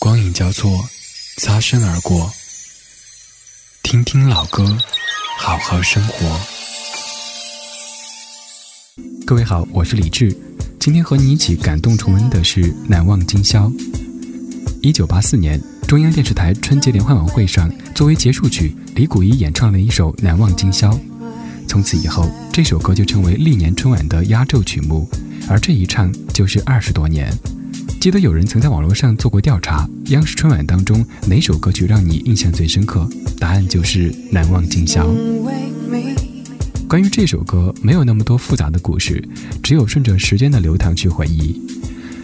光影交错，擦身而过。听听老歌，好好生活。各位好，我是李志，今天和你一起感动重温的是《难忘今宵》。一九八四年，中央电视台春节联欢晚会上，作为结束曲，李谷一演唱了一首《难忘今宵》。从此以后，这首歌就成为历年春晚的压轴曲目，而这一唱就是二十多年。记得有人曾在网络上做过调查，央视春晚当中哪首歌曲让你印象最深刻？答案就是《难忘今宵》。关于这首歌，没有那么多复杂的故事，只有顺着时间的流淌去回忆。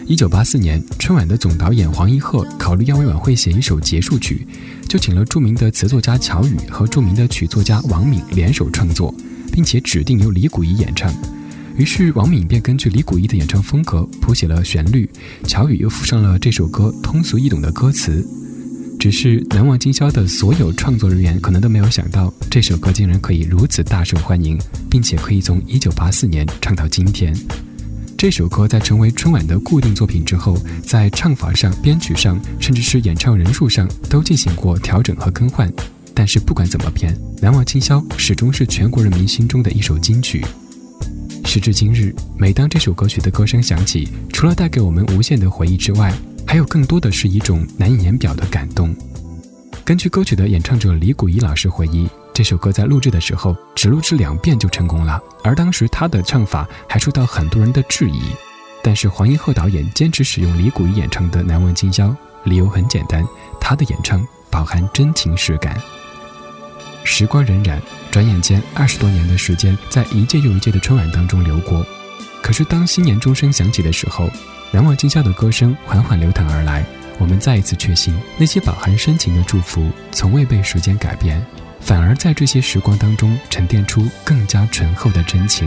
一九八四年，春晚的总导演黄一鹤考虑要为晚会写一首结束曲，就请了著名的词作家乔羽和著名的曲作家王敏联手创作，并且指定由李谷一演唱。于是王敏便根据李谷一的演唱风格谱写了旋律，乔羽又附上了这首歌通俗易懂的歌词。只是难忘今宵的所有创作人员可能都没有想到，这首歌竟然可以如此大受欢迎，并且可以从1984年唱到今天。这首歌在成为春晚的固定作品之后，在唱法上、编曲上，甚至是演唱人数上都进行过调整和更换。但是不管怎么变，难忘今宵始终是全国人民心中的一首金曲。时至今日，每当这首歌曲的歌声响起，除了带给我们无限的回忆之外，还有更多的是一种难以言表的感动。根据歌曲的演唱者李谷一老师回忆，这首歌在录制的时候只录制两遍就成功了，而当时他的唱法还受到很多人的质疑。但是黄一鹤导演坚持使用李谷一演唱的《难忘今宵》，理由很简单，他的演唱饱含真情实感。时光荏苒，转眼间二十多年的时间在一届又一届的春晚当中流过。可是当新年钟声响起的时候，难忘今宵的歌声缓缓流淌而来，我们再一次确信，那些饱含深情的祝福从未被时间改变，反而在这些时光当中沉淀出更加醇厚的真情。